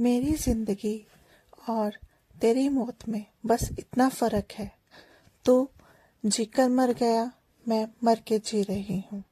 मेरी ज़िंदगी और तेरी मौत में बस इतना फ़र्क है। तो तू जीकर मर गया, मैं मर के जी रही हूँ।